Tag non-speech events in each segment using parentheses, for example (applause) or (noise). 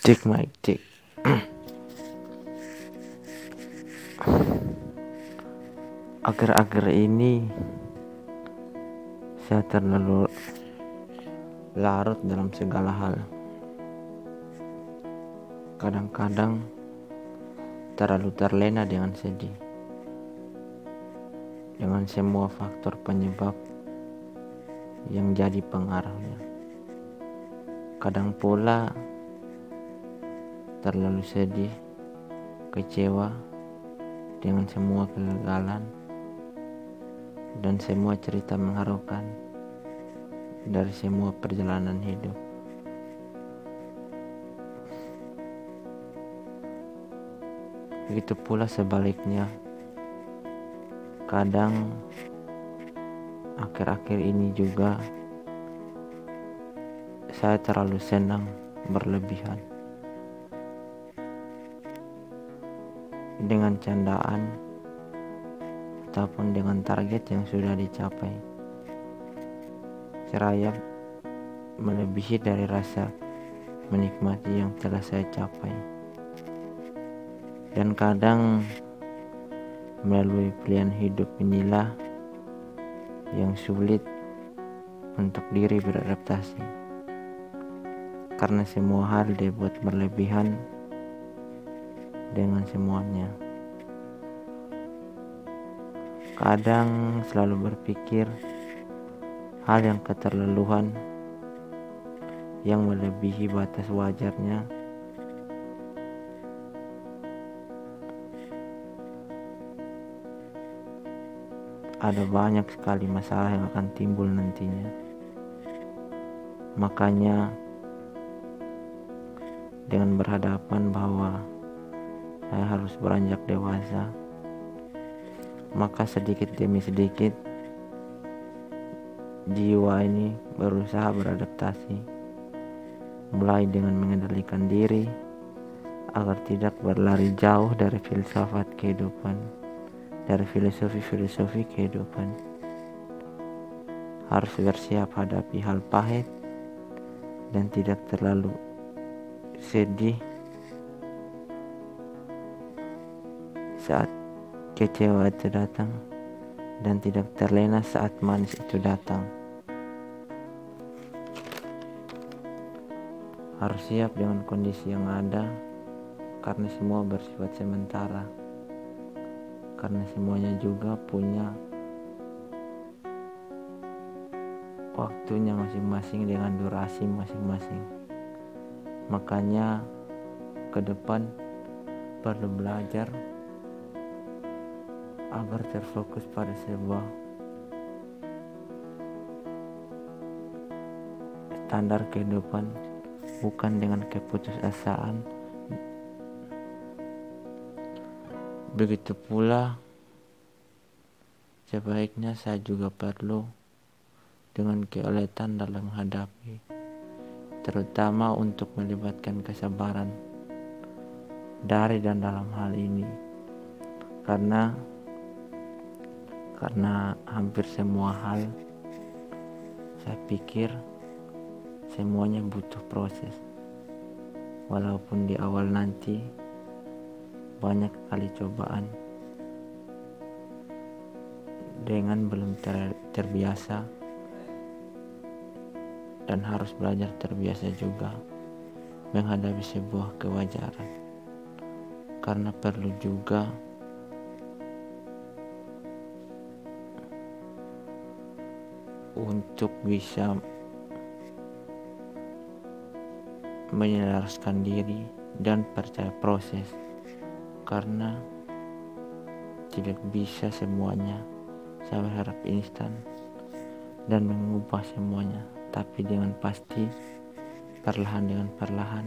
Cek mic cek. Akhir-akhir (clears throat) ini saya terlalu larut dalam segala hal. Kadang-kadang terlalu terlena dengan sedih. Dengan semua faktor penyebab yang jadi pengaruhnya. Kadang pula terlalu sedih, kecewa dengan semua kegagalan dan semua cerita mengharukan dari semua perjalanan hidup. Begitu pula sebaliknya, kadang akhir-akhir ini juga saya terlalu senang berlebihan dengan candaan ataupun dengan target yang sudah dicapai. Seraya melebihi dari rasa menikmati yang telah saya capai. Dan kadang melalui pilihan hidup inilah yang sulit untuk diri beradaptasi. Karena semua hal dibuat berlebihan dengan semuanya. Kadang selalu berpikir hal yang keterlaluan yang melebihi batas wajarnya ada banyak sekali masalah yang akan timbul nantinya. Makanya dengan berhadapan bahwa saya harus beranjak dewasa, maka sedikit demi sedikit jiwa ini berusaha beradaptasi, mulai dengan mengendalikan diri agar tidak berlari jauh dari filsafat kehidupan, dari filosofi-filosofi kehidupan. Harus bersiap hadapi hal pahit dan tidak terlalu sedih saat kecewa itu datang dan tidak terlena saat manis itu datang. Harus siap dengan kondisi yang ada karena semua bersifat sementara. Karena semuanya juga punya waktunya masing-masing dengan durasi masing-masing. Makanya ke depan perlu belajar agar terfokus pada sebuah standar kehidupan bukan dengan keputusasaan. Begitu pula sebaiknya saya juga perlu dengan keoletan dalam menghadapi terutama untuk melibatkan kesabaran dari dan dalam hal ini. Karena karena hampir semua hal saya pikir semuanya butuh proses. Walaupun di awal nanti banyak kali cobaan dengan belum ter terbiasa dan harus belajar terbiasa juga menghadapi sebuah kewajaran. Karena perlu juga untuk bisa menyelaraskan diri dan percaya proses. Karena tidak bisa semuanya. Saya berharap instan dan mengubah semuanya. Tapi dengan pasti perlahan dengan perlahan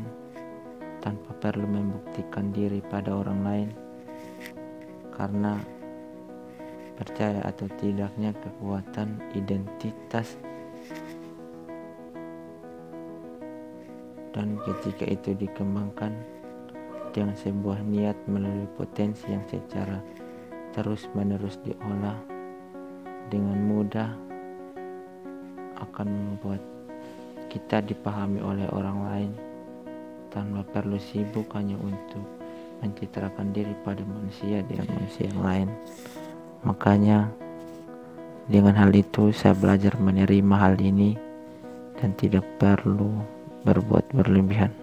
tanpa perlu membuktikan diri pada orang lain. Karena percaya atau tidaknya kekuatan identitas dan ketika itu dikembangkan dengan sebuah niat melalui potensi yang secara terus menerus diolah dengan mudah akan membuat kita dipahami oleh orang lain tanpa perlu sibuk hanya untuk mencitrakan diri pada manusia dengan manusia yang lain. Makanya dengan hal itu saya belajar menerima hal ini dan tidak perlu berbuat berlebihan.